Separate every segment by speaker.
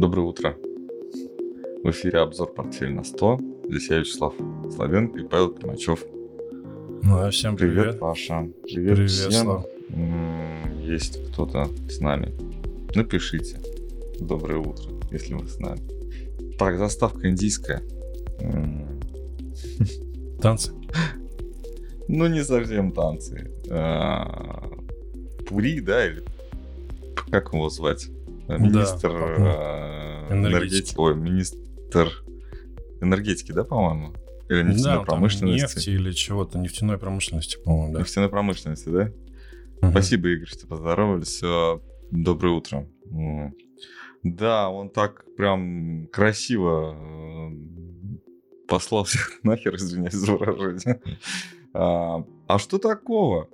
Speaker 1: Доброе утро. В эфире обзор «Портфель на 100». Здесь я, Вячеслав Славенко и Павел Примачев.
Speaker 2: Ну, а всем привет.
Speaker 1: Привет, Паша. Привет,
Speaker 2: Привет,
Speaker 1: всем.
Speaker 2: Слав.
Speaker 1: Есть кто-то с нами. Напишите. Доброе утро, если вы с нами. Так, заставка индийская.
Speaker 2: Танцы.
Speaker 1: Ну, не совсем танцы. А, Пури, да, или как его звать? Министр
Speaker 2: по-моему. Энергетики.
Speaker 1: Ой, министр энергетики, да, по-моему? Или нефтяной
Speaker 2: Да,
Speaker 1: промышленности?
Speaker 2: нефти или чего-то, нефтяной промышленности, по-моему, да.
Speaker 1: Нефтяной промышленности, да?
Speaker 2: Мгм.
Speaker 1: Спасибо, Игорь, что поздоровались. Всё, Доброе утро. Да, он так прям красиво э, послал всех нахер, извиняюсь за выражение. А, а что такого?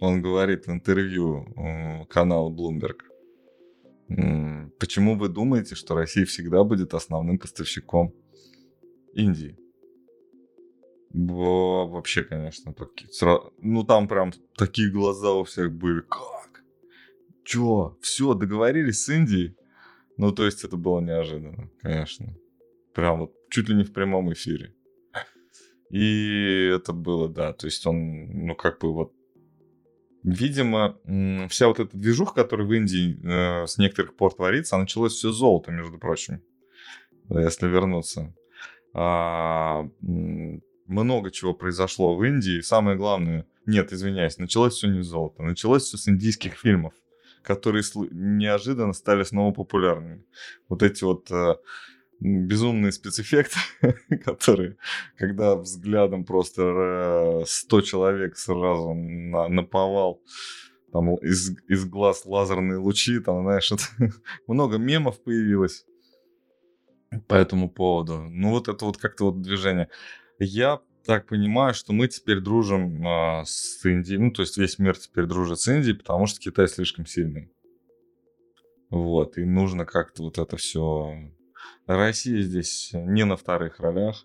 Speaker 1: Он говорит в интервью э, каналу Bloomberg. Почему вы думаете, что Россия всегда будет основным поставщиком Индии? Во- Вообще, конечно, таки- сра- ну там прям такие глаза у всех были. Как? Чё? Все, договорились с Индией? Ну, то есть это было неожиданно, конечно. Прям вот чуть ли не в прямом эфире. И это было, да, то есть он, ну, как бы вот Видимо, вся вот эта движуха, которая в Индии э, с некоторых пор творится, а началось все золото, между прочим, если вернуться. А, много чего произошло в Индии. Самое главное, нет, извиняюсь, началось все не с золота, началось все с индийских фильмов, которые неожиданно стали снова популярными. Вот эти вот э, м, безумные спецэффекты, которые, когда взглядом просто э, 100 человек сразу на, наповал там из, из глаз лазерные лучи, там, знаешь, это много мемов появилось по этому поводу. Ну, вот это вот как-то вот движение. Я так понимаю, что мы теперь дружим а, с Индией, ну, то есть весь мир теперь дружит с Индией, потому что Китай слишком сильный. Вот, и нужно как-то вот это все... Россия здесь не на вторых ролях.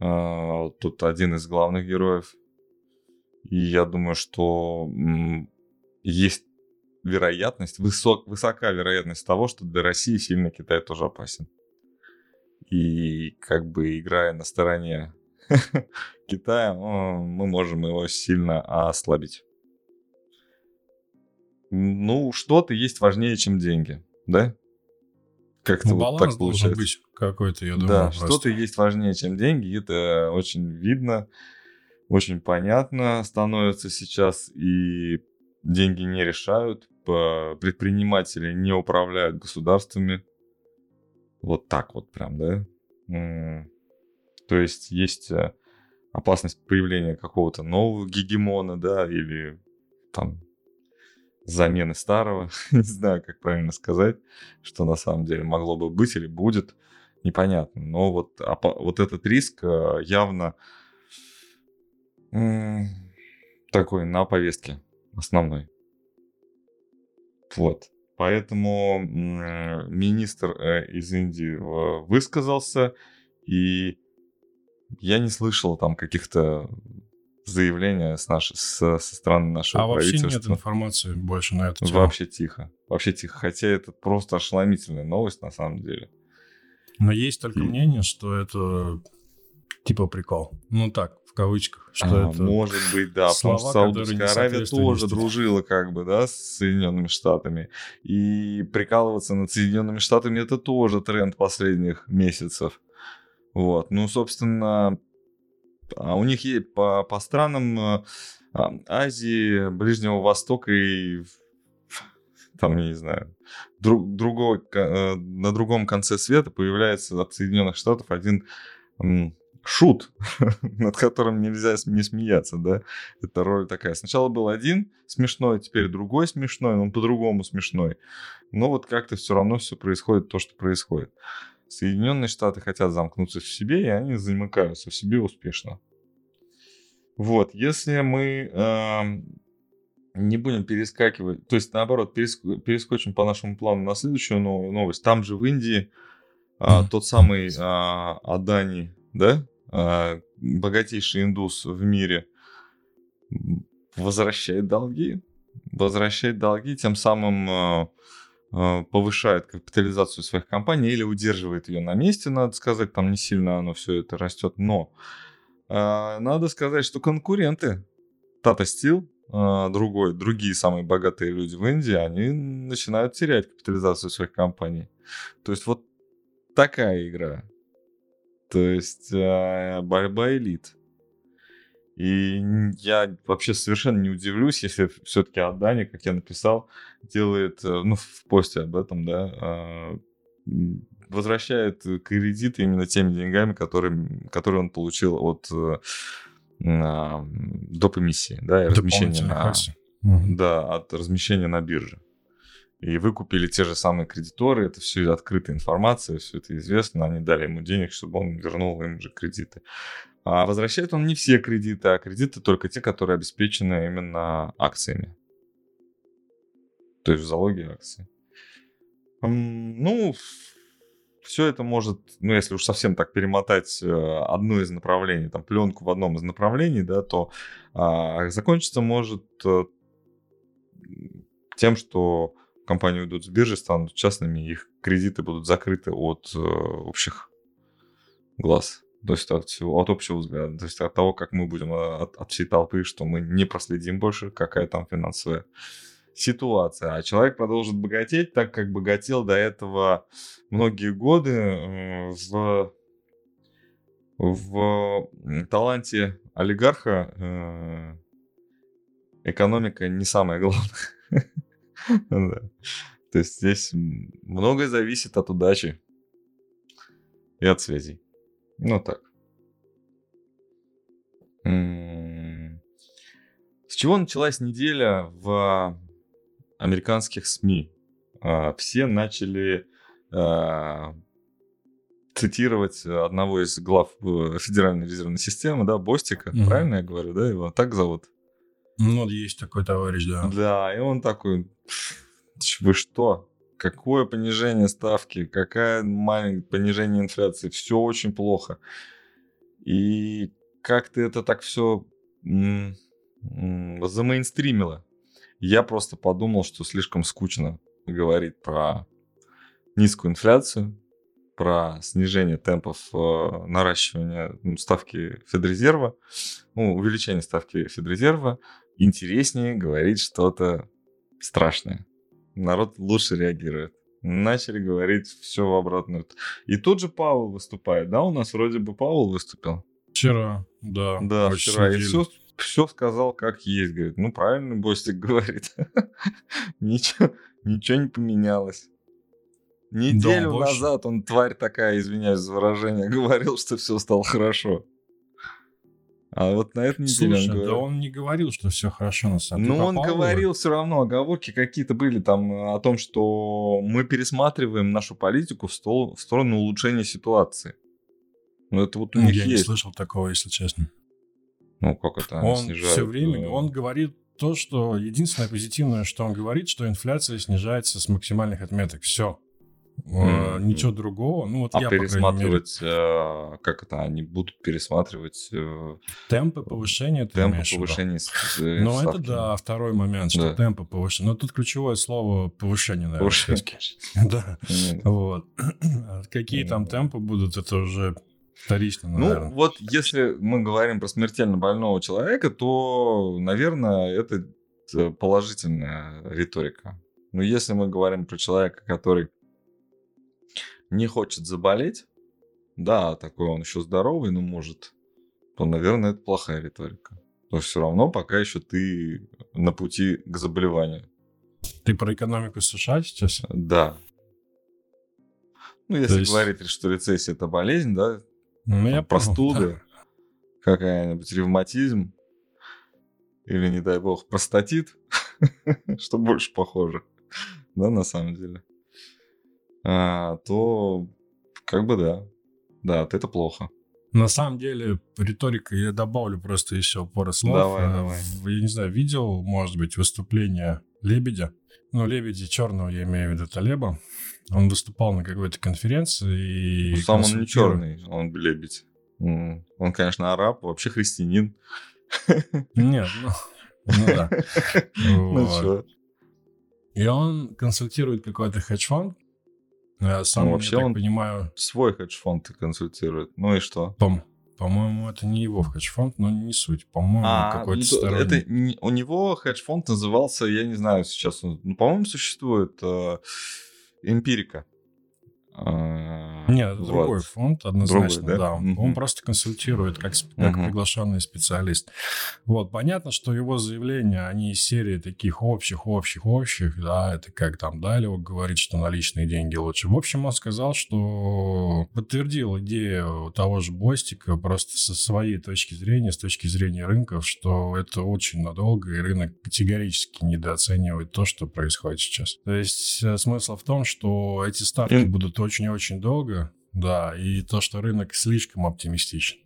Speaker 1: А, Тут один из главных героев. И я думаю, что есть вероятность, высок, высока вероятность того, что для России сильно Китай тоже опасен. И как бы играя на стороне Китая, мы можем его сильно ослабить. Ну, что-то есть важнее, чем деньги, да? Как-то
Speaker 2: Ну,
Speaker 1: вот так получается.
Speaker 2: быть какой-то, я думаю,
Speaker 1: Да, что-то есть важнее, чем деньги. Это очень видно, очень понятно становится сейчас. И деньги не решают, предприниматели не управляют государствами. Вот так вот прям, да? То есть есть э, опасность появления какого-то нового гегемона, да, или там замены старого. Не знаю, как правильно сказать, что на самом деле могло бы быть или будет непонятно. Но вот, опа- вот этот риск э, явно такой на повестке основной. Вот. Поэтому м, министр э, из Индии э, высказался, и я не слышал там каких-то заявлений с нашей, со, со стороны нашего
Speaker 2: А вообще нет
Speaker 1: правительства.
Speaker 2: информации больше на эту тему.
Speaker 1: Вообще тихо. Вообще тихо. Хотя это просто ошеломительная новость на самом деле.
Speaker 2: Но есть только
Speaker 1: И-
Speaker 2: мнение, что это типа прикол. Ну так, в кавычках. Что
Speaker 1: А,
Speaker 2: это...
Speaker 1: Может быть, да. Потому
Speaker 2: слова,
Speaker 1: что
Speaker 2: которые
Speaker 1: Саудовская Аравия тоже дружила как бы, да, с Соединенными Штатами. И прикалываться над Соединенными Штатами это тоже тренд последних месяцев. Вот. Ну, собственно, а у них есть по, по странам э, Азии, Ближнего Востока и там, я не знаю, друг, другой, э, на другом конце света появляется от Соединенных Штатов один шут, над которым нельзя не смеяться, да. Это роль такая. Сначала был один смешной, теперь другой смешной, но по-другому смешной. Но вот как-то все равно все происходит то, что происходит. Соединенные Штаты хотят замкнуться в себе, и они замыкаются в себе успешно. Вот, если мы эм, не будем перескакивать, то есть наоборот, переск- перескочим по нашему плану на следующую но- новость. Там же в Индии а, тот самый а, Адани, да, а, богатейший индус в мире, возвращает долги, возвращает долги, тем самым а, э, повышает капитализацию своих компаний или удерживает ее на месте, надо сказать, там не сильно оно все это растет, но э, надо сказать, что конкуренты Tata Steel, э, другой, другие самые богатые люди в Индии, они начинают терять капитализацию своих компаний. То есть вот такая игра. То есть э, борьба элит. И я вообще совершенно не удивлюсь, если все-таки Адани, как я написал, делает, э, ну, в посте об этом, да, а, возвращает кредиты именно теми деньгами, которые, которые он получил от на доп. эмиссии, да, и размещения на, да, от размещения на бирже. И выкупили те же самые кредиторы, это все открытая информация, все это известно, они дали ему денег, чтобы он вернул им же кредиты. А возвращает он не все кредиты, а кредиты только те, которые обеспечены именно акциями. То есть в залоге акций. Ну, все это может, ну, если уж совсем так перемотать э, одно из направлений, там, пленку в одном из направлений, да, то а, закончиться может э, тем, что компании уйдут с биржи, станут частными, их кредиты будут закрыты от э, общих глаз. То есть от, всего, от общего взгляда. То есть от того, как мы будем э, от, от всей толпы, что мы не проследим больше, какая там финансовая ситуация. А человек продолжит богатеть так, как богател до этого многие годы э, в, в таланте олигарха экономика не самое главное. То есть здесь многое зависит от удачи и от связей. Ну так. С чего началась неделя в американских СМИ? А, все начали а, цитировать одного из глав э, Федеральной резервной системы, да, Бостика, угу. правильно я говорю, да, его так зовут?
Speaker 2: Ну, есть такой товарищ, да.
Speaker 1: Да, и он такой, вы что? Какое понижение ставки? Какое маленькое понижение инфляции? Все очень плохо. И как ты это так все замейнстримила? Я просто подумал, что слишком скучно говорить про низкую инфляцию, про снижение темпов э, наращивания ставки Федрезерва, ну, увеличение ставки Федрезерва, интереснее говорить что-то страшное. Народ лучше реагирует. Начали говорить все в обратную. И тут же Павел выступает, да? У нас вроде бы Павел выступил.
Speaker 2: Вчера, да.
Speaker 1: Да, вчера. И все, все сказал как есть. Говорит, ну правильно Бостик говорит. ничего, ничего не поменялось. Неделю да, назад он, тварь такая, извиняюсь за выражение, говорил, что все стало хорошо. А вот на этой неделе
Speaker 2: Слушай,
Speaker 1: он говорил...
Speaker 2: да он не говорил, что все хорошо на самом
Speaker 1: деле. Ну, он говорил все равно, оговорки какие-то были там э, о том, что мы пересматриваем нашу политику в, стол... в сторону улучшения ситуации. Ну, это вот у них
Speaker 2: Я
Speaker 1: есть.
Speaker 2: не слышал такого, если честно.
Speaker 1: Ну, как это
Speaker 2: Он снижают? все время, э, он говорит то, что единственное позитивное, что он говорит, что инфляция снижается с максимальных отметок. Все. Mm-hmm. Ничего другого. Ну, вот
Speaker 1: а
Speaker 2: я,
Speaker 1: пересматривать, мере... Э, как это, они будут пересматривать... Э,
Speaker 2: темпы повышения,
Speaker 1: темпы повышения
Speaker 2: Ну, это да, второй момент, что да. темпы повышения. Но тут ключевое слово повышение, наверное. Повышение. Да, вот. Какие там темпы будут, это уже вторично,
Speaker 1: наверное. Ну, вот если мы говорим про смертельно больного человека, то, наверное, это положительная риторика. Но если мы говорим про человека, который не хочет заболеть, да, такой он еще здоровый, но может, то, наверное, это плохая риторика. Но все равно пока еще ты на пути к заболеванию.
Speaker 2: Ты про экономику США сейчас?
Speaker 1: Да. Ну, если есть... говорить, что рецессия это болезнь, да,
Speaker 2: ну, я
Speaker 1: простуды, да. какая-нибудь ревматизм, или, не дай бог, простатит, что больше похоже, да, на самом деле то как бы да. Да, вот это плохо.
Speaker 2: На самом деле, риторика, я добавлю просто еще пару слов.
Speaker 1: Давай, а, давай.
Speaker 2: Я не знаю, видел, может быть, выступление Лебедя. Ну, Лебеди черного, я имею в виду Талеба. Он выступал на какой-то конференции. И
Speaker 1: ну, сам он не черный, он лебедь. Он, конечно, араб, вообще христианин.
Speaker 2: Нет, ну, ну да.
Speaker 1: Ну что?
Speaker 2: И он консультирует какой-то хедж-фонд. Сам,
Speaker 1: ну, вообще
Speaker 2: я
Speaker 1: он
Speaker 2: понимаю...
Speaker 1: свой хедж-фонд консультирует. Ну и что?
Speaker 2: По- по-моему, это не его хедж-фонд, но не суть. По-моему, а, какой-то ну, сторонний.
Speaker 1: Это, у него хедж-фонд назывался, я не знаю сейчас, ну, по-моему, существует э, Эмпирика.
Speaker 2: А, Нет, вот. другой фонд, однозначно, другой, да. да. Mm-hmm. Он просто консультирует как, как mm-hmm. приглашенный специалист. Вот, понятно, что его заявления, они из серии таких общих, общих, общих, да, это как там Далио говорит, что наличные деньги лучше. В общем, он сказал, что подтвердил идею того же Бостика просто со своей точки зрения, с точки зрения рынков, что это очень надолго, и рынок категорически недооценивает то, что происходит сейчас. То есть э, смысл в том, что эти ставки mm-hmm. будут очень-очень долго, да, и то, что рынок слишком оптимистичен.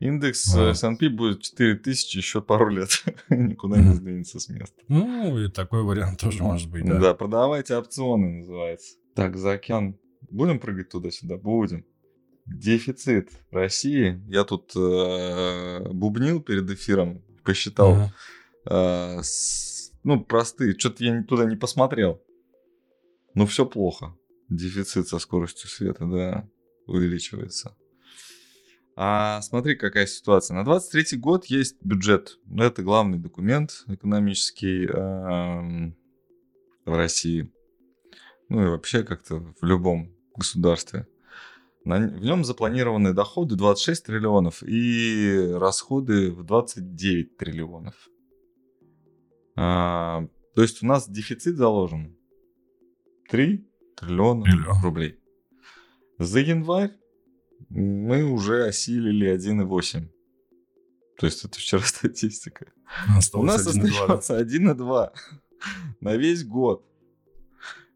Speaker 1: Индекс а. S&P будет 4000 еще пару лет. Никуда не сдвинется с места.
Speaker 2: Ну, и такой вариант тоже может быть, да.
Speaker 1: Да, продавайте опционы называется. Так, за океан. Будем прыгать туда-сюда? Будем. Дефицит России. Я тут э, бубнил перед эфиром, посчитал. Э, с, ну, простые. Что-то я туда не посмотрел. Ну, все плохо. Дефицит со скоростью света, да, увеличивается. А смотри, какая ситуация. На 23 год есть бюджет. Это главный документ экономический э, в России. Ну и вообще как-то в любом государстве. На, в нем запланированы доходы 26 триллионов и расходы в 29 триллионов. А, то есть у нас дефицит заложен 3 триллиона Триллион. рублей. За январь мы уже осилили 1,8. То есть это вчера статистика. У нас 1, остается 1,2 на весь год.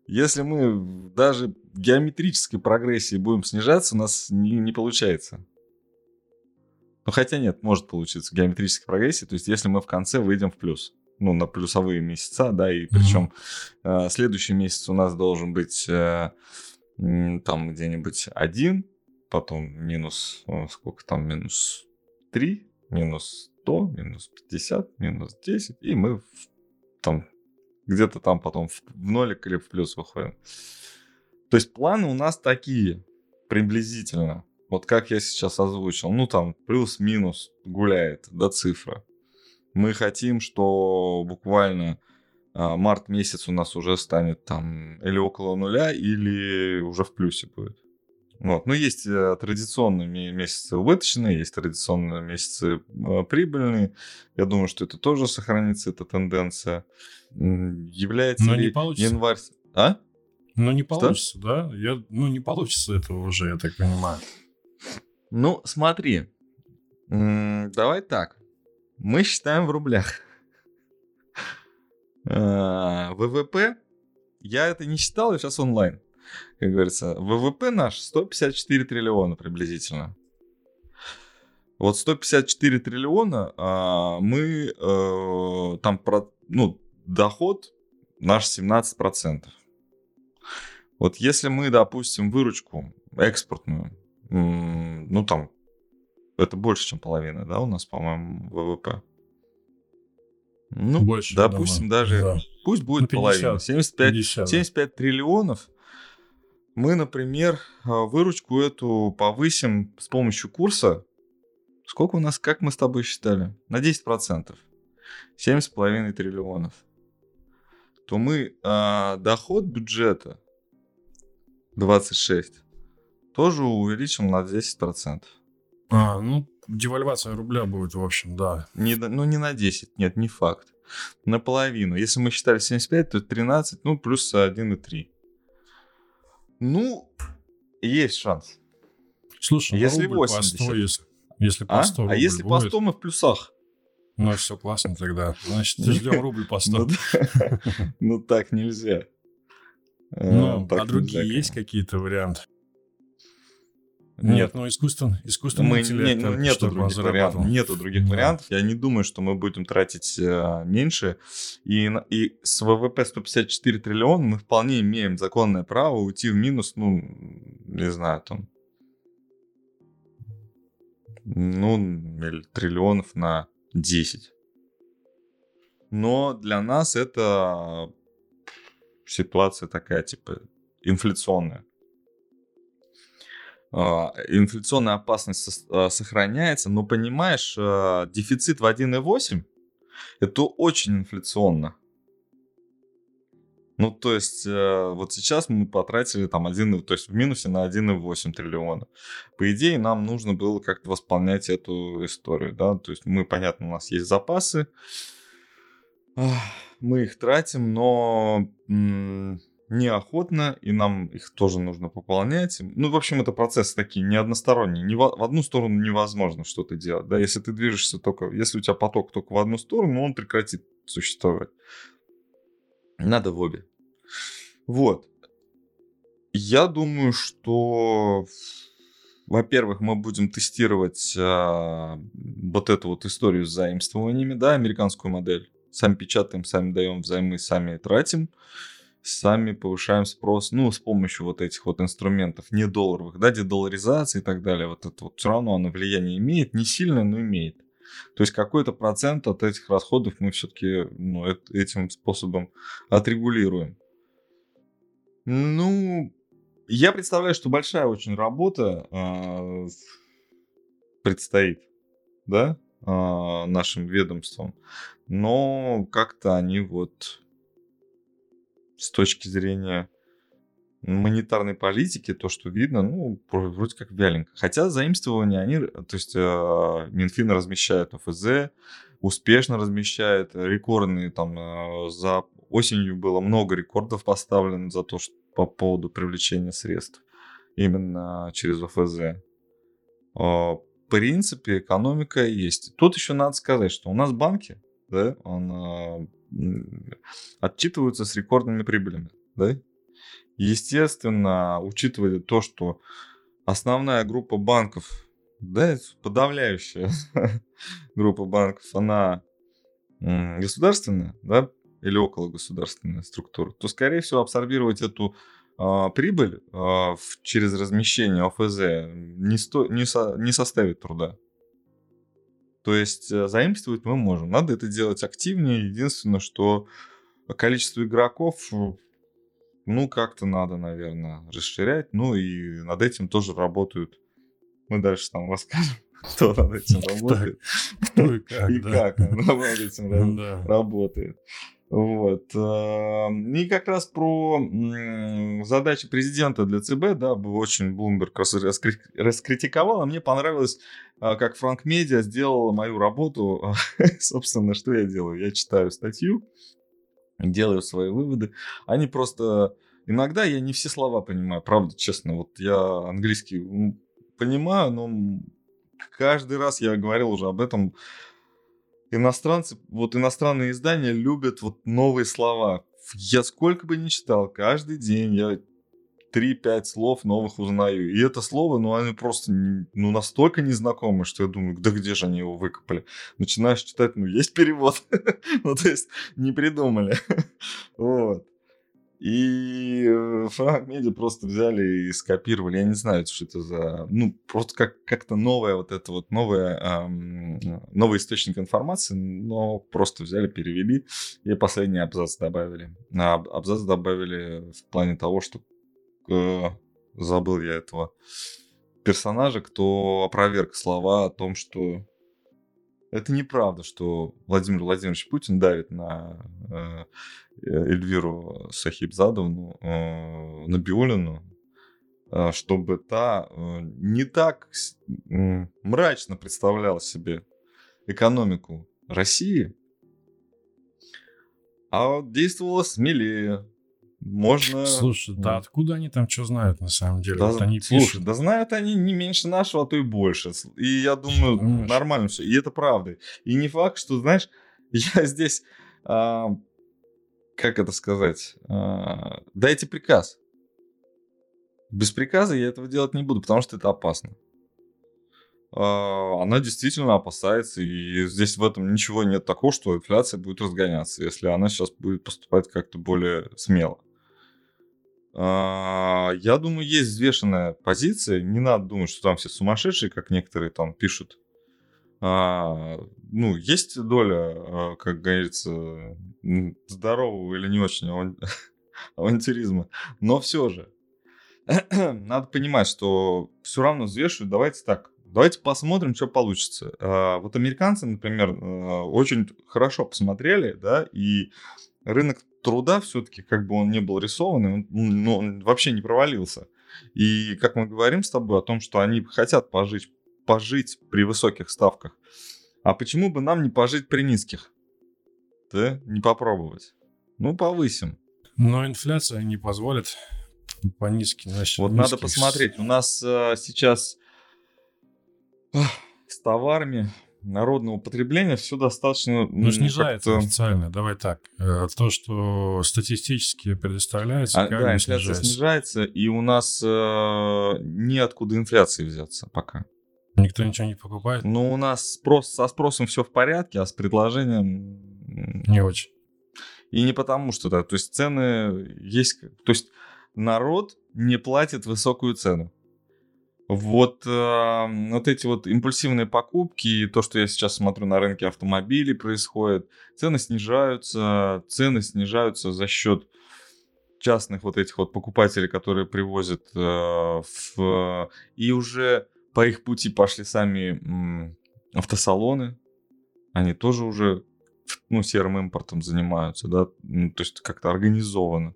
Speaker 1: Если мы даже в геометрической прогрессии будем снижаться, у нас не, не получается. Ну, хотя нет, может получиться геометрической прогрессии. То есть, если мы в конце выйдем в плюс ну, на плюсовые месяца, да, и причем mm-hmm. э, следующий месяц у нас должен быть э, там где-нибудь один, потом минус, о, сколько там, минус 3, минус 100, минус 50, минус 10, и мы в, там где-то там потом в, в нолик или в плюс выходим. То есть планы у нас такие, приблизительно. Вот как я сейчас озвучил. Ну, там плюс-минус гуляет до цифры. Мы хотим, что буквально март месяц у нас уже станет там или около нуля, или уже в плюсе будет. Вот. Но есть э, традиционные месяцы убыточные, есть традиционные месяцы э, прибыльные. Я думаю, что это тоже сохранится, эта тенденция. Является
Speaker 2: Но ли не получится.
Speaker 1: январь... А?
Speaker 2: Ну, не получится, что? да? Я, ну, не получится этого уже, я так понимаю.
Speaker 1: Ну, смотри. Давай так. Мы считаем в рублях. А, ВВП, я это не считал, я сейчас онлайн. Как говорится, ВВП наш 154 триллиона приблизительно. Вот 154 триллиона а, мы э, там про, ну, доход наш 17%. Вот если мы, допустим, выручку экспортную, ну там это больше, чем половина, да, у нас, по-моему, ВВП. Ну, больше, допустим, думаю. даже, да. пусть будет ну, 50, половина, 75, 50, 75 триллионов. Мы, например, а, выручку эту повысим с помощью курса. Сколько у нас, как мы с тобой считали? На 10%. 7,5 триллионов. То мы а, доход бюджета 26 тоже увеличим на 10%.
Speaker 2: А, ну, девальвация рубля будет, в общем, да.
Speaker 1: Не, ну, не на 10, нет, не факт. Наполовину. Если мы считали 75, то 13, ну, плюс 1,3. Ну, есть шанс.
Speaker 2: Слушай, если ну, 80. По 100, если, если по 100
Speaker 1: а? а если будет. по 100 мы в плюсах?
Speaker 2: Ну, все классно тогда. Значит, ждем рубль по 100.
Speaker 1: Ну, ну так нельзя.
Speaker 2: Ну, а другие есть какие-то варианты? Нет, ну искусственно, искусственный мы, интеллект. Не,
Speaker 1: нету, других вариантов, нету других да. вариантов. Я не думаю, что мы будем тратить э, меньше. И, и с ВВП 154 триллиона мы вполне имеем законное право уйти в минус, ну, не знаю, там, ну, триллионов на 10. Но для нас это ситуация такая, типа, инфляционная. А, инфляционная опасность а, сохраняется, но понимаешь, а, дефицит в 1,8 это очень инфляционно. Ну, то есть, э, вот сейчас мы потратили там 1, то есть в минусе на 1,8 триллиона. По идее, нам нужно было как-то восполнять эту историю, да, то есть мы, понятно, у нас есть запасы, мы их тратим, но неохотно, и нам их тоже нужно пополнять. Ну, в общем, это процесс такие не односторонний. Не в, в одну сторону невозможно что-то делать. Да? Если ты движешься только... Если у тебя поток только в одну сторону, он прекратит существовать. Надо в обе. Вот. Я думаю, что, во-первых, мы будем тестировать а, вот эту вот историю с заимствованиями, да, американскую модель. Сами печатаем, сами даем взаймы, сами тратим сами повышаем спрос, ну, с помощью вот этих вот инструментов, не долларовых, да, дедоларизации и так далее, вот это вот все равно оно влияние имеет, не сильно, но имеет. То есть какой-то процент от этих расходов мы все-таки ну, этим способом отрегулируем. Ну, я представляю, что большая очень работа э, предстоит, да, э, нашим ведомствам, но как-то они вот с точки зрения монетарной политики, то, что видно, ну, вроде как вяленько. Хотя заимствования, они, то есть э, Минфин размещает ОФЗ, успешно размещает, рекордные там э, за осенью было много рекордов поставлено за то, что по поводу привлечения средств именно через ОФЗ. Э, в принципе, экономика есть. Тут еще надо сказать, что у нас банки, да, он отчитываются с рекордными прибылями, да? Естественно, учитывая то, что основная группа банков, да, подавляющая группа банков, она государственная, да, или около государственная структура, то, скорее всего, абсорбировать эту э, прибыль э, в, через размещение ОФЗ не, сто, не, со, не составит труда. То есть э, заимствовать мы можем. Надо это делать активнее. Единственное, что количество игроков, ну, как-то надо, наверное, расширять. Ну, и над этим тоже работают. Мы дальше там расскажем, кто над этим работает. Кто и как, И как над этим работает. Вот. Эм, и как раз про задачи президента для ЦБ, да, очень Блумберг раскритиковал, а мне понравилось, а, как Франк Медиа сделала мою работу. Собственно, что я делаю? Я читаю статью, делаю свои выводы. Они просто... Иногда я не все слова понимаю, правда, честно. Вот я английский понимаю, но каждый раз я говорил уже об этом, иностранцы, вот иностранные издания любят вот новые слова. Я сколько бы ни читал, каждый день я 3-5 слов новых узнаю. И это слово, ну, они просто ну, настолько незнакомы, что я думаю, да где же они его выкопали? Начинаешь читать, ну, есть перевод. ну, то есть, не придумали. вот. И Франк э, Медиа просто взяли и скопировали. Я не знаю, что это за... Ну, просто как, как-то новая вот это вот новая, эм, новый источник информации, но просто взяли, перевели и последний абзац добавили. А абзац добавили в плане того, что э, забыл я этого персонажа, кто опроверг слова о том, что это неправда, что Владимир Владимирович Путин давит на э, Эльвиру Сахибзадовну, э, Набиулину, э, чтобы та э, не так мрачно представляла себе экономику России, а действовала смелее, можно...
Speaker 2: Слушай, да откуда они там что знают на самом деле?
Speaker 1: Да,
Speaker 2: вот они
Speaker 1: слушай, пишут. да знают они не меньше нашего, а то и больше. И я думаю, Думаешь? нормально все. И это правда. И не факт, что, знаешь, я здесь а, как это сказать, а, дайте приказ. Без приказа я этого делать не буду, потому что это опасно. А, она действительно опасается, и здесь в этом ничего нет такого, что инфляция будет разгоняться, если она сейчас будет поступать как-то более смело. А, я думаю, есть взвешенная позиция. Не надо думать, что там все сумасшедшие, как некоторые там пишут а, ну, есть доля, а, как говорится, здорового или не очень авантюризма. Но все же, надо понимать, что все равно взвешивают. Давайте так, давайте посмотрим, что получится. Вот американцы, например, очень хорошо посмотрели, да, и рынок труда все-таки, как бы он не был рисованный, ну, он вообще не провалился. И как мы говорим с тобой о том, что они хотят пожить, пожить при высоких ставках, а почему бы нам не пожить при низких? Да, не попробовать. Ну, повысим.
Speaker 2: Но инфляция не позволит по низким.
Speaker 1: Значит, вот низких... надо посмотреть. У нас э, сейчас с товарами народного потребления все достаточно...
Speaker 2: Ну, снижается официально, давай так. Э, то, что статистически предоставляется,
Speaker 1: а, да, инфляция снижается. снижается, и у нас э, неоткуда инфляции взяться пока.
Speaker 2: Никто ничего не покупает?
Speaker 1: Ну, у нас спрос, со спросом все в порядке, а с предложением...
Speaker 2: Не очень.
Speaker 1: И не потому что, да, то есть цены есть... То есть народ не платит высокую цену. Вот, э, вот эти вот импульсивные покупки и то, что я сейчас смотрю на рынке автомобилей происходит, цены снижаются, цены снижаются за счет частных вот этих вот покупателей, которые привозят э, в... И уже по их пути пошли сами м, автосалоны, они тоже уже ну, серым импортом занимаются, да, ну, то есть как-то организованы.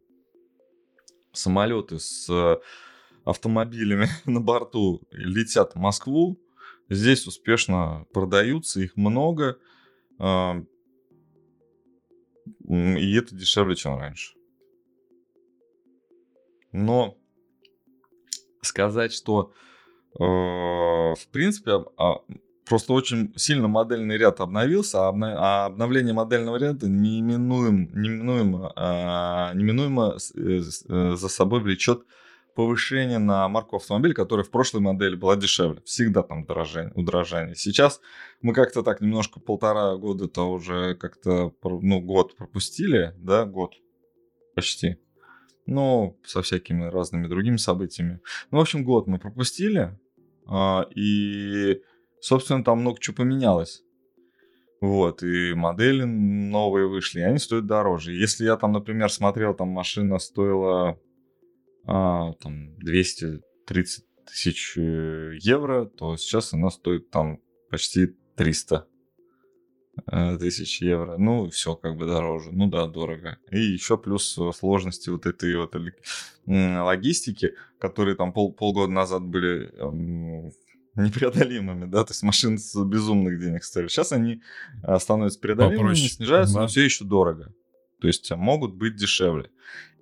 Speaker 1: Самолеты с автомобилями на борту летят в Москву, здесь успешно продаются, их много, а, и это дешевле, чем раньше. Но сказать, что э, в принципе а, просто очень сильно модельный ряд обновился, а, а обновление модельного ряда неминуем, неминуемо, неминуемо э, э, за собой влечет повышение на марку автомобиля, которая в прошлой модели была дешевле. Всегда там дорожание, удорожание. Сейчас мы как-то так немножко полтора года-то уже как-то, ну, год пропустили, да, год почти. Ну, со всякими разными другими событиями. Ну, в общем, год мы пропустили, а, и, собственно, там много чего поменялось. Вот, и модели новые вышли, и они стоят дороже. Если я там, например, смотрел, там машина стоила а, там 230 тысяч э, евро, то сейчас она стоит там почти 300 э, тысяч евро. Ну, все как бы дороже. Ну да, дорого. И еще плюс сложности вот этой вот логистики, которые там пол, полгода назад были непреодолимыми, да, то есть машины с безумных денег стоили. Сейчас они а, становятся преодолимыми, Попроще. снижаются, да. но все еще дорого. То есть могут быть дешевле.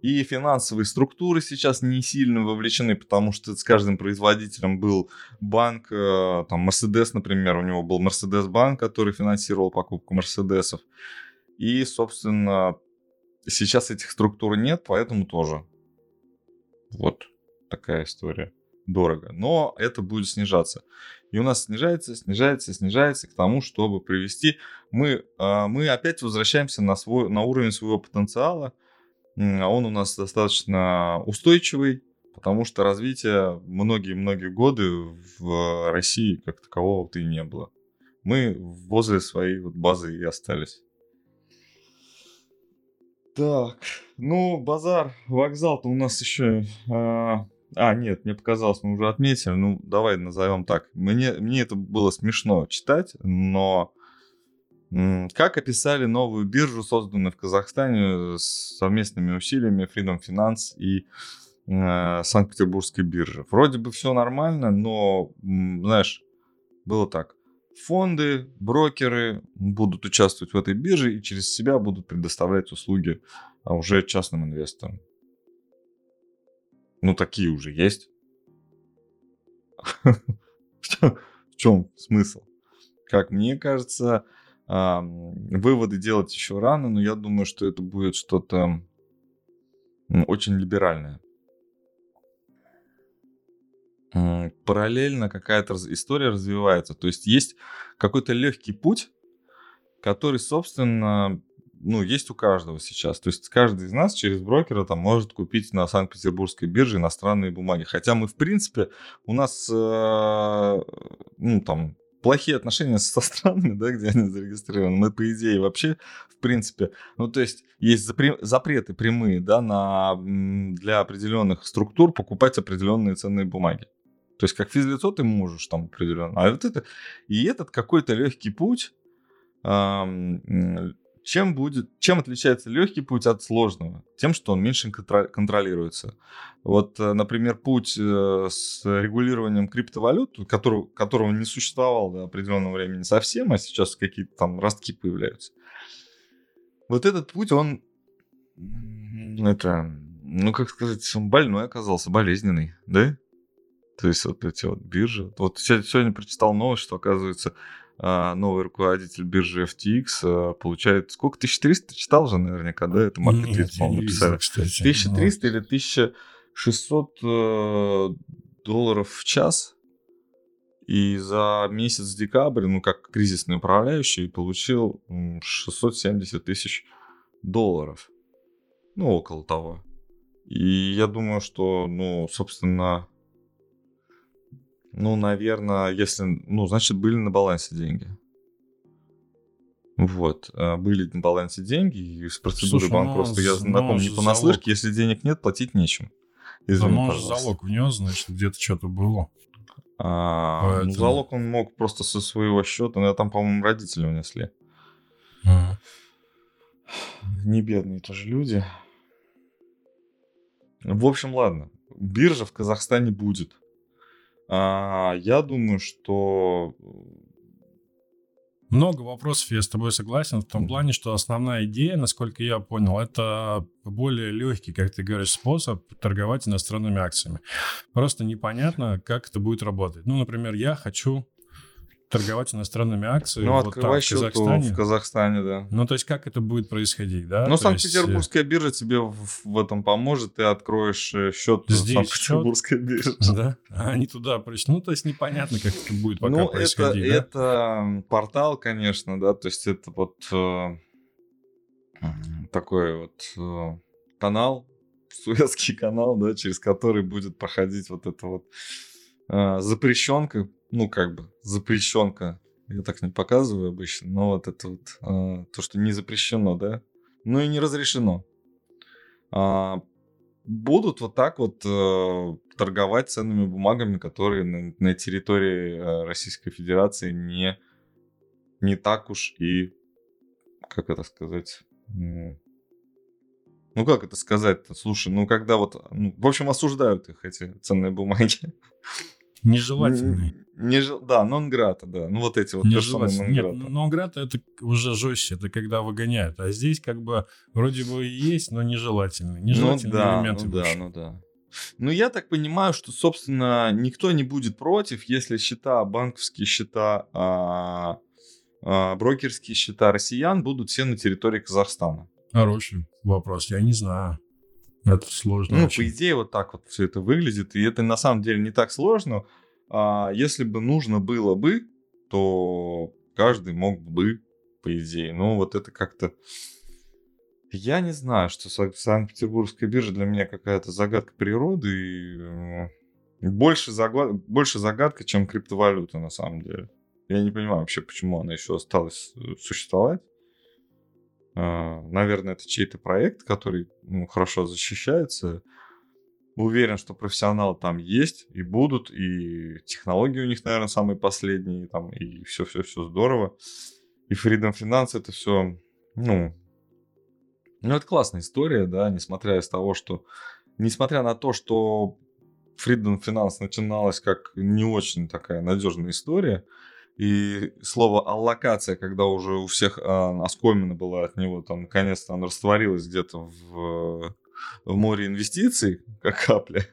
Speaker 1: И финансовые структуры сейчас не сильно вовлечены, потому что с каждым производителем был банк, э, там Mercedes, например, у него был Mercedes банк, который финансировал покупку Мерседесов. И, собственно, сейчас этих структур нет, поэтому тоже. Вот такая история. Дорого. Но это будет снижаться. И у нас снижается, снижается, снижается к тому, чтобы привести... Мы, э, мы опять возвращаемся на, свой, на уровень своего потенциала – он у нас достаточно устойчивый, потому что развития многие-многие годы в России как такового-то и не было. Мы возле своей вот базы и остались. Так, ну, базар, вокзал-то у нас еще... А, а, нет, мне показалось, мы уже отметили. Ну, давай назовем так. Мне, мне это было смешно читать, но как описали новую биржу, созданную в Казахстане с совместными усилиями Freedom Finance и э, Санкт-Петербургской биржи? Вроде бы все нормально, но, знаешь, было так. Фонды, брокеры будут участвовать в этой бирже и через себя будут предоставлять услуги а уже частным инвесторам. Ну, такие уже есть. В чем смысл? Как мне кажется, Выводы делать еще рано, но я думаю, что это будет что-то очень либеральное. Параллельно какая-то история развивается. То есть есть какой-то легкий путь, который, собственно, ну, есть у каждого сейчас. То есть каждый из нас через брокера там может купить на Санкт-Петербургской бирже иностранные бумаги. Хотя мы, в принципе, у нас, э, ну, там, плохие отношения со странами, да, где они зарегистрированы, мы, по идее, вообще, в принципе, ну, то есть, есть запреты прямые, да, на, для определенных структур покупать определенные ценные бумаги. То есть, как физлицо ты можешь там определенно. А вот это, и этот какой-то легкий путь, чем будет, чем отличается легкий путь от сложного? Тем, что он меньше контролируется. Вот, э, например, путь э, с регулированием криптовалют, которого, которого не существовало до определенного времени совсем, а сейчас какие-то там ростки появляются. Вот этот путь, он, это, ну, как сказать, он больной оказался, болезненный, да? То есть вот эти вот биржи. Вот сегодня прочитал новость, что, оказывается, новый руководитель биржи FTX а, получает... Сколько? 1300 читал же наверняка, да? Это маркетинг, по-моему, написали. Кстати, 1300 но... или 1600 э, долларов в час. И за месяц декабрь, ну, как кризисный управляющий, получил 670 тысяч долларов. Ну, около того. И я думаю, что, ну, собственно, ну, наверное, если... Ну, значит, были на балансе деньги. Вот. А, были на балансе деньги, и с процедурой Слушай, банкротства я знаком не понаслышке. Залог. Если денег нет, платить нечем.
Speaker 2: Извини, да, может, залог внес, значит, где-то что-то было.
Speaker 1: А, ну, Поэтому... ну, залог он мог просто со своего счета, но там, по-моему, родители унесли. А. Не бедные тоже люди. В общем, ладно. Биржа в Казахстане будет. А, я думаю, что
Speaker 2: много вопросов, я с тобой согласен, в том плане, что основная идея, насколько я понял, это более легкий, как ты говоришь, способ торговать иностранными акциями. Просто непонятно, как это будет работать. Ну, например, я хочу торговать иностранными акциями.
Speaker 1: Ну, вот счет в Казахстане. в Казахстане, да.
Speaker 2: Ну, то есть, как это будет происходить, да?
Speaker 1: Ну, Санкт-Петербургская есть... биржа тебе в, в этом поможет, ты откроешь э, счет Здесь Санкт-Петербургской бирже.
Speaker 2: Да, а они туда пришли. Ну, то есть, непонятно, как это будет пока ну, происходить,
Speaker 1: это, да? это портал, конечно, да, то есть, это вот э, такой вот э, канал, Суэцкий канал, да, через который будет проходить вот эта вот э, запрещенка ну, как бы, запрещенка. Я так не показываю обычно, но вот это вот, э, то, что не запрещено, да, ну и не разрешено. А, будут вот так вот э, торговать ценными бумагами, которые на, на территории э, Российской Федерации не, не так уж и, как это сказать, ну как это сказать-то? Слушай, ну когда вот, ну, в общем, осуждают их эти ценные бумаги.
Speaker 2: Нежелательный.
Speaker 1: Не, да, нонграта, да. Ну, вот эти вот
Speaker 2: Нежелательный. Нет, нонграта это уже жестче, это когда выгоняют. А здесь как бы вроде бы есть, но нежелательный. Нежелательный
Speaker 1: ну, да, элемент. Ну да, ну да. Ну, я так понимаю, что, собственно, никто не будет против, если счета, банковские счета, а, а, брокерские счета россиян будут все на территории Казахстана.
Speaker 2: Хороший вопрос, я не знаю. Это сложно.
Speaker 1: Ну, очень. по идее, вот так вот все это выглядит. И это на самом деле не так сложно. А если бы нужно было бы, то каждый мог бы, по идее. Но вот это как-то... Я не знаю, что Санкт-Петербургская биржа для меня какая-то загадка природы. И больше, загад... больше загадка, чем криптовалюта на самом деле. Я не понимаю вообще, почему она еще осталась э, существовать. А, наверное, это чей-то проект, который ну, хорошо защищается. Уверен, что профессионалы там есть и будут, и технологии у них, наверное, самые последние, там, и все-все-все здорово. И Freedom Finance это все, ну, ну, это классная история, да, несмотря из того, что, несмотря на то, что Freedom Finance начиналась как не очень такая надежная история, и слово аллокация, когда уже у всех а, оскомина была от него, там, наконец-то она растворилась где-то в, в море инвестиций, как капля.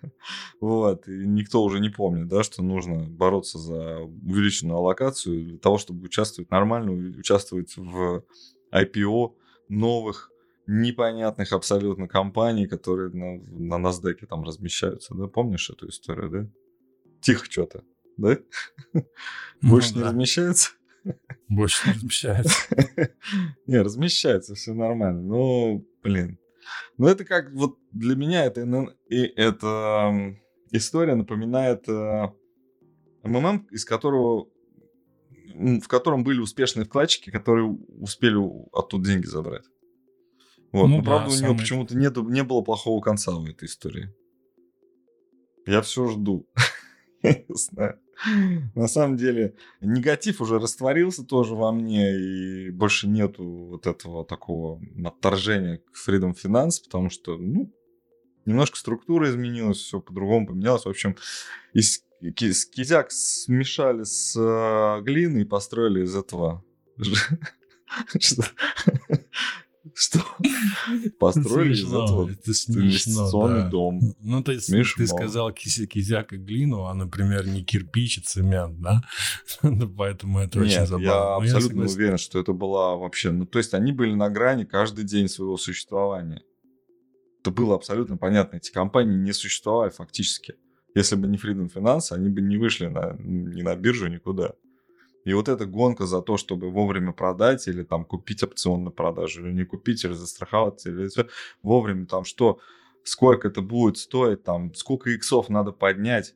Speaker 1: Вот. И никто уже не помнит, да, что нужно бороться за увеличенную аллокацию для того, чтобы участвовать нормально, участвовать в IPO новых непонятных абсолютно компаний, которые на, на NASDAQ там размещаются, да? Помнишь эту историю, да? Тихо что-то да? Ну, Больше да. не размещается?
Speaker 2: Больше не размещается.
Speaker 1: Не, размещается, все нормально. Ну, блин. Ну, это как, вот для меня это, и эта история напоминает э, МММ, из которого в котором были успешные вкладчики, которые успели оттуда деньги забрать. Вот. Ну, Но, да, правда, у него самый... почему-то не, не было плохого конца в этой истории. Я все жду. Я не знаю. На самом деле, негатив уже растворился тоже во мне, и больше нету вот этого такого отторжения к Freedom Finance, потому что, ну, немножко структура изменилась, все по-другому поменялось. В общем, из кизяк смешали с э, глиной и построили из этого что построили из этого инвестиционный дом.
Speaker 2: Ну, то есть ты сказал кизяк и глину, а, например, не кирпич и цемент, да? Поэтому это очень забавно.
Speaker 1: я абсолютно уверен, что это была вообще... Ну, то есть они были на грани каждый день своего существования. Это было абсолютно понятно. Эти компании не существовали фактически. Если бы не Freedom Finance, они бы не вышли на, ни на биржу, никуда. И вот эта гонка за то, чтобы вовремя продать или там купить опцион на продажу, или не купить, или застраховаться, или все, вовремя там что, сколько это будет стоить, там, сколько иксов надо поднять.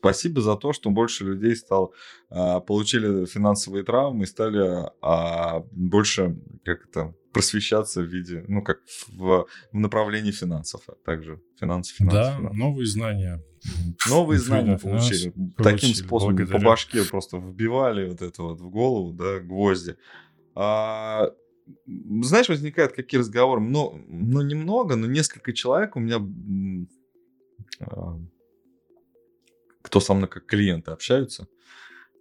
Speaker 1: Спасибо за то, что больше людей стал, а, получили финансовые травмы и стали а, больше, как это, просвещаться в виде, ну, как в, в направлении финансов, а также финансов, финансов.
Speaker 2: Да, финансов. новые знания.
Speaker 1: Новые знания получили. Таким способом благодаря. по башке просто вбивали вот это вот в голову, да, гвозди. А, знаешь, возникают какие разговоры, но, ну, немного, но несколько человек у меня, а, кто со мной как клиенты общаются,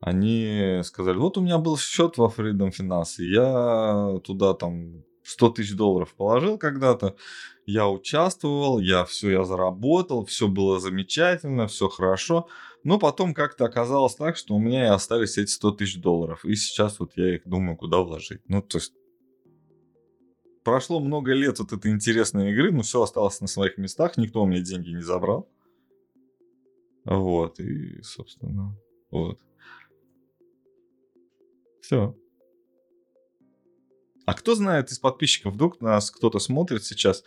Speaker 1: они сказали, вот у меня был счет во Freedom Finance, я туда там 100 тысяч долларов положил когда-то, я участвовал, я все, я заработал, все было замечательно, все хорошо, но потом как-то оказалось так, что у меня и остались эти 100 тысяч долларов, и сейчас вот я их думаю, куда вложить. Ну, то есть прошло много лет вот этой интересной игры, но все осталось на своих местах, никто у меня деньги не забрал. Вот, и, собственно, вот. Все. А кто знает из подписчиков, вдруг нас кто-то смотрит сейчас,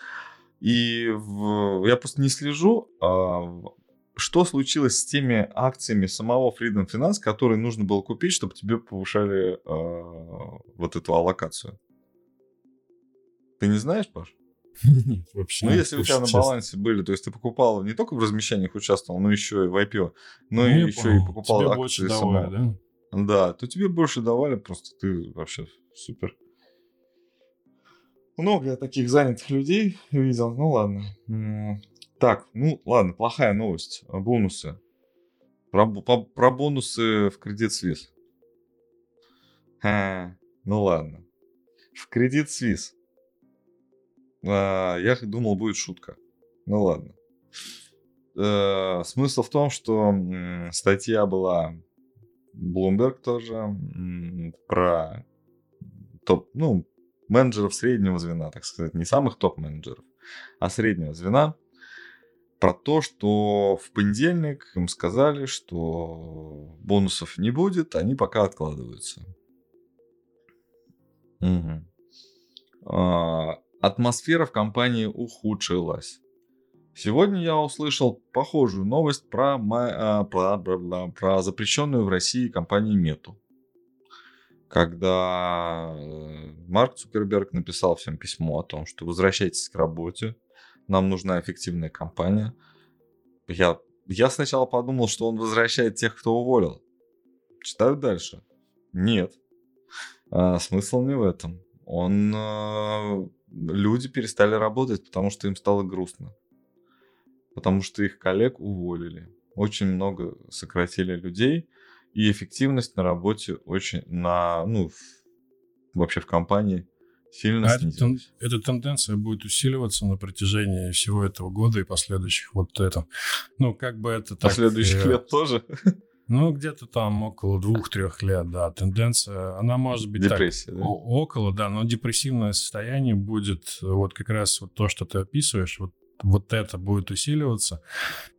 Speaker 1: и в... я просто не слежу, а... что случилось с теми акциями самого Freedom Finance, которые нужно было купить, чтобы тебе повышали а... вот эту аллокацию. Ты не знаешь, Паш?
Speaker 2: Нет, вообще.
Speaker 1: Ну, если у тебя на балансе были, то есть ты покупал не только в размещениях участвовал, но еще и в IPO, но ну, и еще и покупал акции самого. Да? Да, то тебе больше давали, просто ты вообще супер. Много я таких занятых людей видел, ну ладно. Так, ну ладно, плохая новость. Бонусы. Про, по, про бонусы в кредит Свис. А, ну ладно. В кредит Свис. А, я думал, будет шутка. Ну ладно. Э, смысл в том, что статья была Bloomberg тоже про топ, ну, менеджеров среднего звена, так сказать, не самых топ-менеджеров, а среднего звена, про то, что в понедельник им сказали, что бонусов не будет, они пока откладываются. Угу. Атмосфера в компании ухудшилась. Сегодня я услышал похожую новость про, а, про, про, про запрещенную в России компанию Мету. Когда э, Марк Цукерберг написал всем письмо о том, что возвращайтесь к работе, нам нужна эффективная компания. Я, я сначала подумал, что он возвращает тех, кто уволил. Читаю дальше. Нет. А, смысл не в этом. Он... Люди перестали работать, потому что им стало грустно потому что их коллег уволили. Очень много сократили людей, и эффективность на работе очень на, ну, вообще в компании сильно а снизилась.
Speaker 2: Эта, эта тенденция будет усиливаться на протяжении всего этого года и последующих. Вот это. Ну, как бы это так...
Speaker 1: Последующих э, лет тоже?
Speaker 2: Ну, где-то там около двух-трех лет, да. Тенденция, она может быть
Speaker 1: Депрессия,
Speaker 2: так,
Speaker 1: да?
Speaker 2: около, да, но депрессивное состояние будет вот как раз вот то, что ты описываешь, вот вот это будет усиливаться.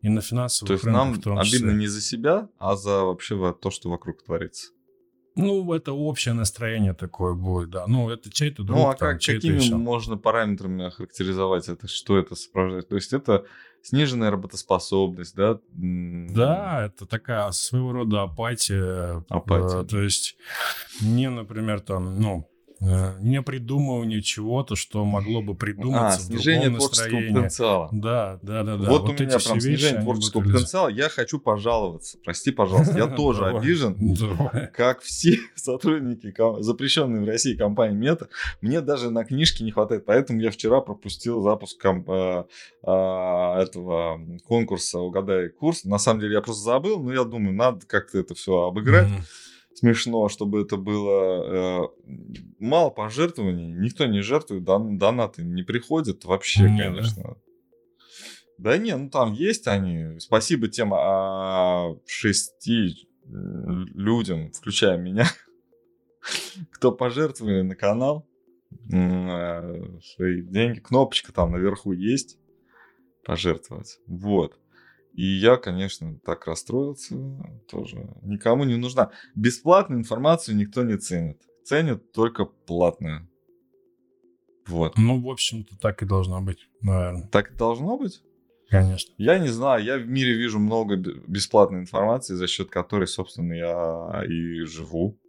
Speaker 2: И на финансовых
Speaker 1: То есть нам обидно не за себя, а за вообще то, что вокруг творится.
Speaker 2: Ну, это общее настроение такое будет, да. Ну, это чей-то друг.
Speaker 1: Ну, а там, как, какими еще. можно параметрами охарактеризовать это? Что это сопровождает? То есть это сниженная работоспособность, да?
Speaker 2: Да, это такая своего рода апатия. Апатия. Э, то есть мне, например, там, ну, не придумывание чего-то, что могло бы придуматься а,
Speaker 1: снижение творческого потенциала.
Speaker 2: Да, да, да, да.
Speaker 1: Вот, вот у меня прям снижение творческого потенциала. Я хочу пожаловаться. Прости, пожалуйста, я тоже обижен, как все сотрудники запрещенной в России компании Мета. Мне даже на книжке не хватает, поэтому я вчера пропустил запуск э, а, этого конкурса «Угадай курс». На самом деле я просто забыл, но я думаю, надо как-то это все обыграть смешно, чтобы это было э, мало пожертвований, никто не жертвует, дан, донаты не приходят вообще, не, конечно. Да? да не, ну там есть они. Спасибо тем а, шести людям, включая меня, кто пожертвовали на канал э, свои деньги. Кнопочка там наверху есть пожертвовать. Вот. И я, конечно, так расстроился тоже. Никому не нужна. Бесплатную информацию никто не ценит. Ценят только платную. Вот.
Speaker 2: Ну, в общем-то, так и должно быть, наверное.
Speaker 1: Так и должно быть?
Speaker 2: Конечно.
Speaker 1: Я не знаю, я в мире вижу много бесплатной информации, за счет которой, собственно, я и живу.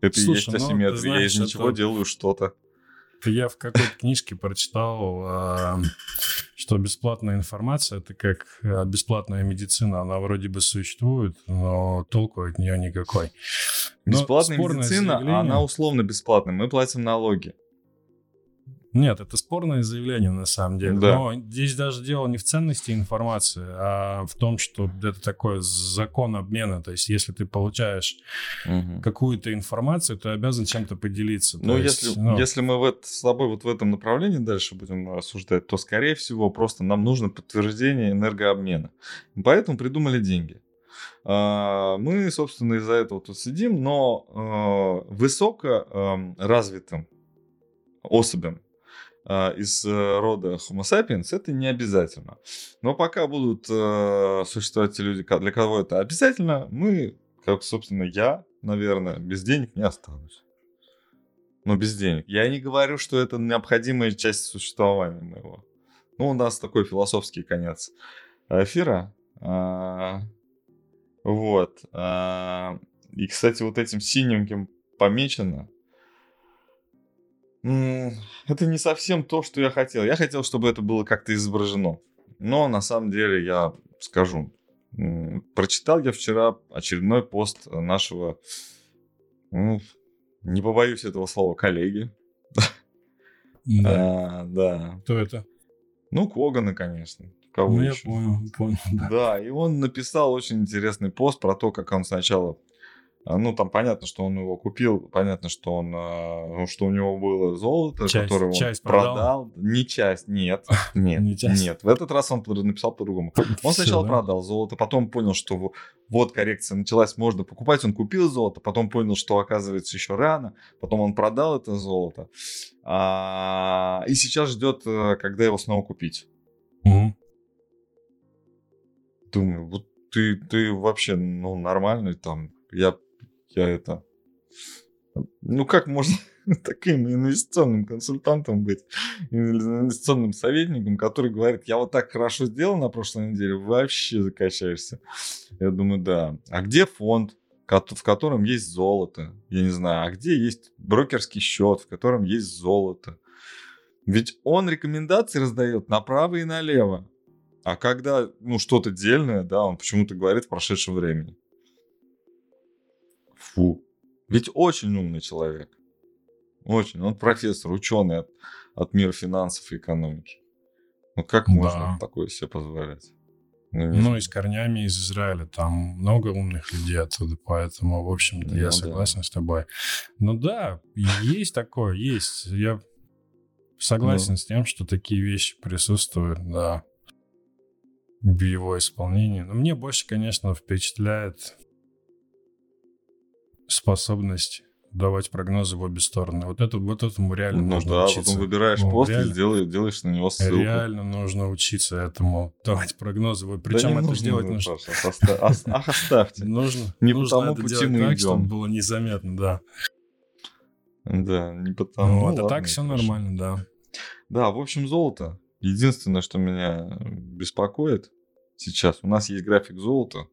Speaker 1: Это Слушай, и есть ну, асимметрия. Знаешь, я из ничего это... делаю что-то.
Speaker 2: Я в какой-то книжке прочитал, а, что бесплатная информация это как а, бесплатная медицина. Она вроде бы существует, но толку от нее никакой.
Speaker 1: Но Бесплатная медицина, заявление... она условно бесплатная. Мы платим налоги.
Speaker 2: Нет, это спорное заявление на самом деле. Да. Но здесь даже дело не в ценности информации, а в том, что это такой закон обмена. То есть, если ты получаешь угу. какую-то информацию, ты обязан чем-то поделиться.
Speaker 1: Ну,
Speaker 2: есть,
Speaker 1: если, ну... если мы в это, с тобой вот в этом направлении дальше будем рассуждать, то, скорее всего, просто нам нужно подтверждение энергообмена. Поэтому придумали деньги. А, мы, собственно, из-за этого тут сидим, но а, высоко развитым особям из э, рода Homo sapiens, это не обязательно. Но пока будут э, существовать те люди, для кого это обязательно, мы, как, собственно, я, наверное, без денег не останусь. Но без денег. Я не говорю, что это необходимая часть существования моего. Ну, у нас такой философский конец эфира. А, вот. А, и, кстати, вот этим синеньким помечено это не совсем то, что я хотел. Я хотел, чтобы это было как-то изображено. Но на самом деле я скажу. Прочитал я вчера очередной пост нашего, ну, не побоюсь этого слова, коллеги.
Speaker 2: Да.
Speaker 1: А, да.
Speaker 2: Кто это?
Speaker 1: Ну, Когана, конечно. Кого
Speaker 2: ну,
Speaker 1: еще?
Speaker 2: я понял, понял.
Speaker 1: Да. да, и он написал очень интересный пост про то, как он сначала ну, там понятно, что он его купил, понятно, что он, а, ну, что у него было золото, часть, которое он часть продал. продал. Не часть, нет, нет, Не часть. нет. В этот раз он написал по-другому. Он сначала продал золото, потом понял, что вот коррекция началась, можно покупать. Он купил золото, потом понял, что оказывается еще рано, потом он продал это золото, а, и сейчас ждет, э, когда его снова купить. Думаю, вот ты, ты вообще, ну, нормальный там. Я я это... Ну, как можно таким инвестиционным консультантом быть, инвестиционным советником, который говорит, я вот так хорошо сделал на прошлой неделе, вообще закачаешься. Я думаю, да. А где фонд, в котором есть золото? Я не знаю. А где есть брокерский счет, в котором есть золото? Ведь он рекомендации раздает направо и налево. А когда, ну, что-то дельное, да, он почему-то говорит в прошедшем времени. Фу. Ведь очень умный человек. Очень. Он профессор, ученый от, от мира финансов и экономики. Ну как да. можно такое себе позволять?
Speaker 2: Ну, ну и с корнями из Израиля. Там много умных людей оттуда, поэтому, в общем-то, ну, я согласен да. с тобой. Ну да, есть такое, есть. Я согласен ну. с тем, что такие вещи присутствуют, да, в его исполнении. Но мне больше, конечно, впечатляет способность давать прогнозы в обе стороны. Вот, это, вот этому реально
Speaker 1: ну,
Speaker 2: нужно
Speaker 1: да,
Speaker 2: учиться.
Speaker 1: потом выбираешь ну, пост реально, и делаешь, делаешь на него ссылку.
Speaker 2: Реально нужно учиться этому, давать прогнозы. Причем
Speaker 1: да
Speaker 2: это
Speaker 1: нужно,
Speaker 2: делать
Speaker 1: нужно. Ах, оставьте.
Speaker 2: Нужно,
Speaker 1: не
Speaker 2: нужно
Speaker 1: потому
Speaker 2: это
Speaker 1: пути мы
Speaker 2: так,
Speaker 1: идем.
Speaker 2: чтобы было незаметно, да.
Speaker 1: Да, не потому. Ну,
Speaker 2: а так все нормально, да.
Speaker 1: Да, в общем, золото. Единственное, что меня беспокоит сейчас, у нас есть график золота.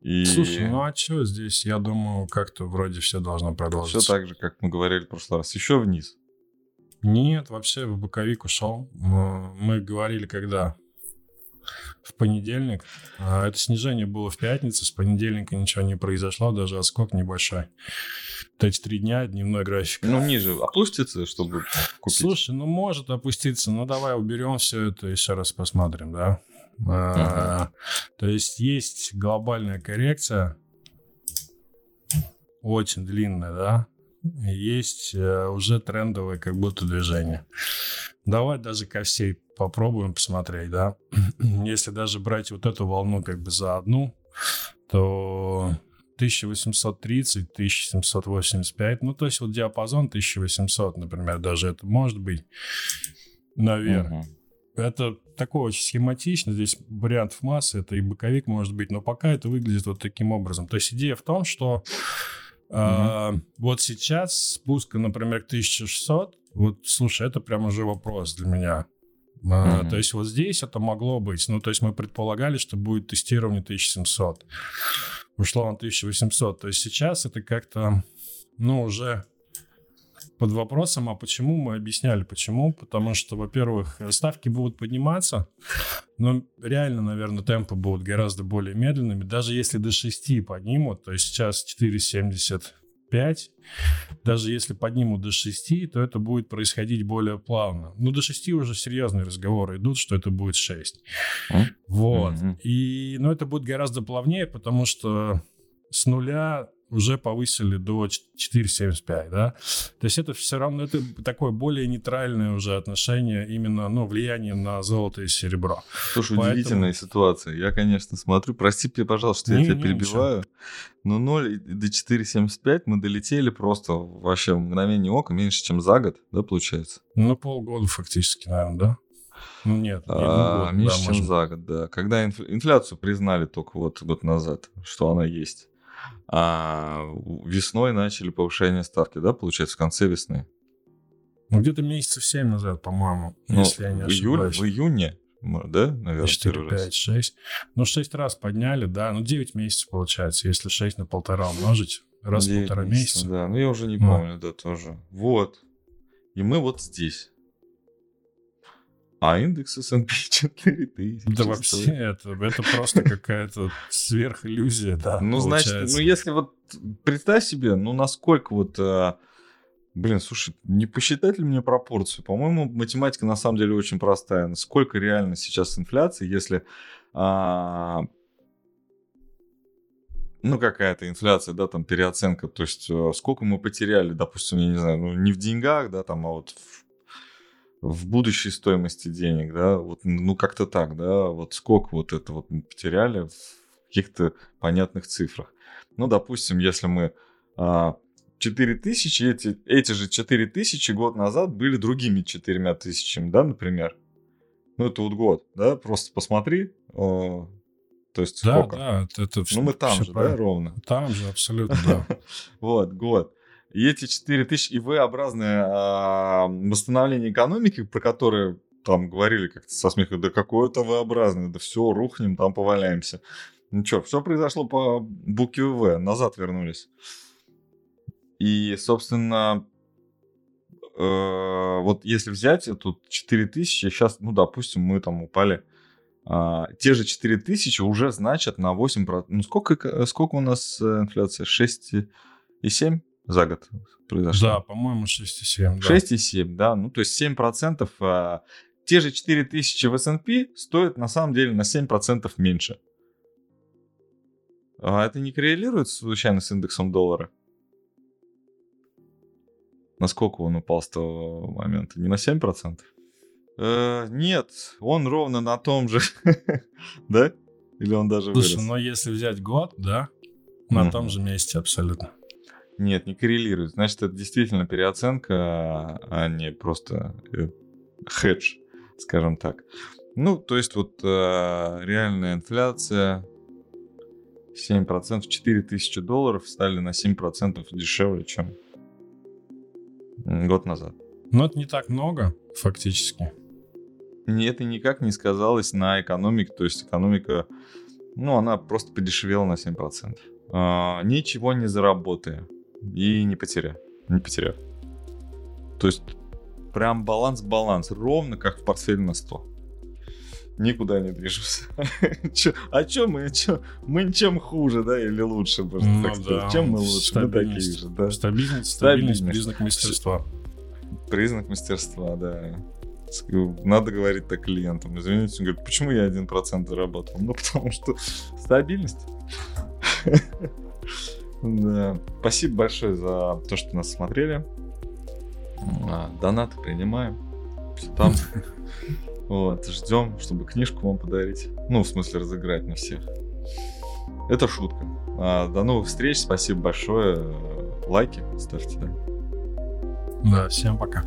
Speaker 1: И...
Speaker 2: Слушай, ну а что здесь? Я думаю, как-то вроде все должно продолжиться.
Speaker 1: Все так же, как мы говорили в прошлый раз. Еще вниз.
Speaker 2: Нет, вообще в боковик ушел. Мы говорили, когда в понедельник. А это снижение было в пятницу, с понедельника ничего не произошло, даже отскок небольшой. Вот эти три дня, дневной график.
Speaker 1: Ну, ниже опустится, чтобы купить?
Speaker 2: Слушай, ну может опуститься, но давай уберем все это и еще раз посмотрим, да? А, то есть есть глобальная коррекция, очень длинная, да? Есть э, уже трендовое как будто движение. Давай даже ко всей попробуем посмотреть, да. Если даже брать вот эту волну как бы за одну, то 1830, 1785, ну, то есть вот диапазон 1800, например, даже это может быть наверх. Угу. Это такое очень схематично, здесь вариантов массы, это и боковик может быть, но пока это выглядит вот таким образом. То есть идея в том, что э, вот сейчас спуска, например, к 1600, вот, слушай, это прям уже вопрос для меня. Mm-hmm. То есть вот здесь это могло быть. Ну, то есть мы предполагали, что будет тестирование 1700. Ушло на 1800. То есть сейчас это как-то, ну, уже под вопросом, а почему мы объясняли, почему? Потому что, во-первых, ставки будут подниматься, но реально, наверное, темпы будут гораздо более медленными. Даже если до 6 поднимут, то есть сейчас 4,70 5. Даже если поднимут до 6, то это будет происходить более плавно. Ну, до 6 уже серьезные разговоры идут, что это будет 6. Mm-hmm. Вот. И, ну, это будет гораздо плавнее, потому что с нуля уже повысили до 4,75, да. То есть это все равно, это такое более нейтральное уже отношение, именно, ну, влияние на золото и серебро.
Speaker 1: Слушай, Поэтому... удивительная ситуация. Я, конечно, смотрю, прости пожалуйста, что не, я тебя перебиваю, ничего. но 0 до 4,75 мы долетели просто вообще в мгновение ока, меньше, чем за год, да, получается?
Speaker 2: Ну, полгода фактически, наверное, да? Ну нет,
Speaker 1: не, а, год, меньше, да, чем может... за год, да. Когда инфляцию признали только вот год назад, что она есть. А весной начали повышение ставки, да, получается, в конце весны?
Speaker 2: Ну, где-то месяцев 7 назад, по-моему, ну, если я не в
Speaker 1: ошибаюсь. Июль, в июне, да, наверное,
Speaker 2: 4, 5, 6. Ну, 6 раз подняли, да, ну, 9 месяцев получается, если 6 на полтора умножить, раз в полтора месяца.
Speaker 1: Да, ну, я уже не помню, да, тоже. Вот. И мы вот здесь. А индекс S&P 4000.
Speaker 2: Да вообще, это, это просто какая-то сверхиллюзия, да,
Speaker 1: Ну, получается. значит, ну если вот представь себе, ну насколько вот... А, блин, слушай, не посчитать ли мне пропорцию? По-моему, математика на самом деле очень простая. Сколько реально сейчас инфляции, если а, ну, какая-то инфляция, да, там, переоценка, то есть э, сколько мы потеряли, допустим, я не знаю, ну, не в деньгах, да, там, а вот в в будущей стоимости денег, да, вот, ну, как-то так, да, вот сколько вот это вот мы потеряли в каких-то понятных цифрах. Ну, допустим, если мы а, 4 тысячи, эти, эти же 4 тысячи год назад были другими 4 тысячами, да, например. Ну, это вот год, да, просто посмотри, о, то есть
Speaker 2: да,
Speaker 1: сколько?
Speaker 2: Да, это, это
Speaker 1: Ну, мы там же, правильно. да, ровно?
Speaker 2: Там же, абсолютно, да.
Speaker 1: Вот, год. И эти 4000 и V-образное а, восстановление экономики, про которые там говорили как-то со смехом, да какое-то V-образное, да все, рухнем, там поваляемся. Ничего, все произошло по букве В, назад вернулись. И, собственно, э, вот если взять тут 4000, сейчас, ну, допустим, мы там упали, э, те же 4000 уже значат на 8%. Ну, сколько, сколько у нас э, инфляция? 6,7? За год произошло.
Speaker 2: Да, по-моему, 6,7.
Speaker 1: Да. 6,7, да. Ну, то есть 7%. А, те же 4000 в S&P стоят на самом деле на 7% меньше. А это не коррелирует случайно с индексом доллара? Насколько он упал с того момента? Не на 7%? Э, нет, он ровно на том же. да? Или он даже
Speaker 2: Слушай, вырос? но если взять год, да, на том же месте абсолютно.
Speaker 1: Нет, не коррелирует. Значит, это действительно переоценка, а не просто э, хедж, скажем так. Ну, то есть вот э, реальная инфляция 7%, 4000 долларов стали на 7% дешевле, чем год назад.
Speaker 2: Но это не так много, фактически.
Speaker 1: Это никак не сказалось на экономике, то есть экономика, ну, она просто подешевела на 7%. А, ничего не заработая и не потеряв. Не потеряв. То есть прям баланс-баланс, ровно как в портфеле на 100 никуда не движемся. а чё мы, чё? Мы чем хуже, да, или лучше, можно ну, так сказать. Чем мы лучше? Мы такие же, да.
Speaker 2: Стабильность, стабильность, признак мастерства.
Speaker 1: Признак мастерства, да. Надо говорить так клиентам. Извините, он говорит, почему я один процент заработал? Ну, потому что стабильность. Да. Спасибо большое за то, что нас смотрели. А, донаты принимаем. Все там. Вот, ждем, чтобы книжку вам подарить. Ну, в смысле, разыграть на всех. Это шутка. А, до новых встреч. Спасибо большое. Лайки ставьте, да.
Speaker 2: Да, всем пока.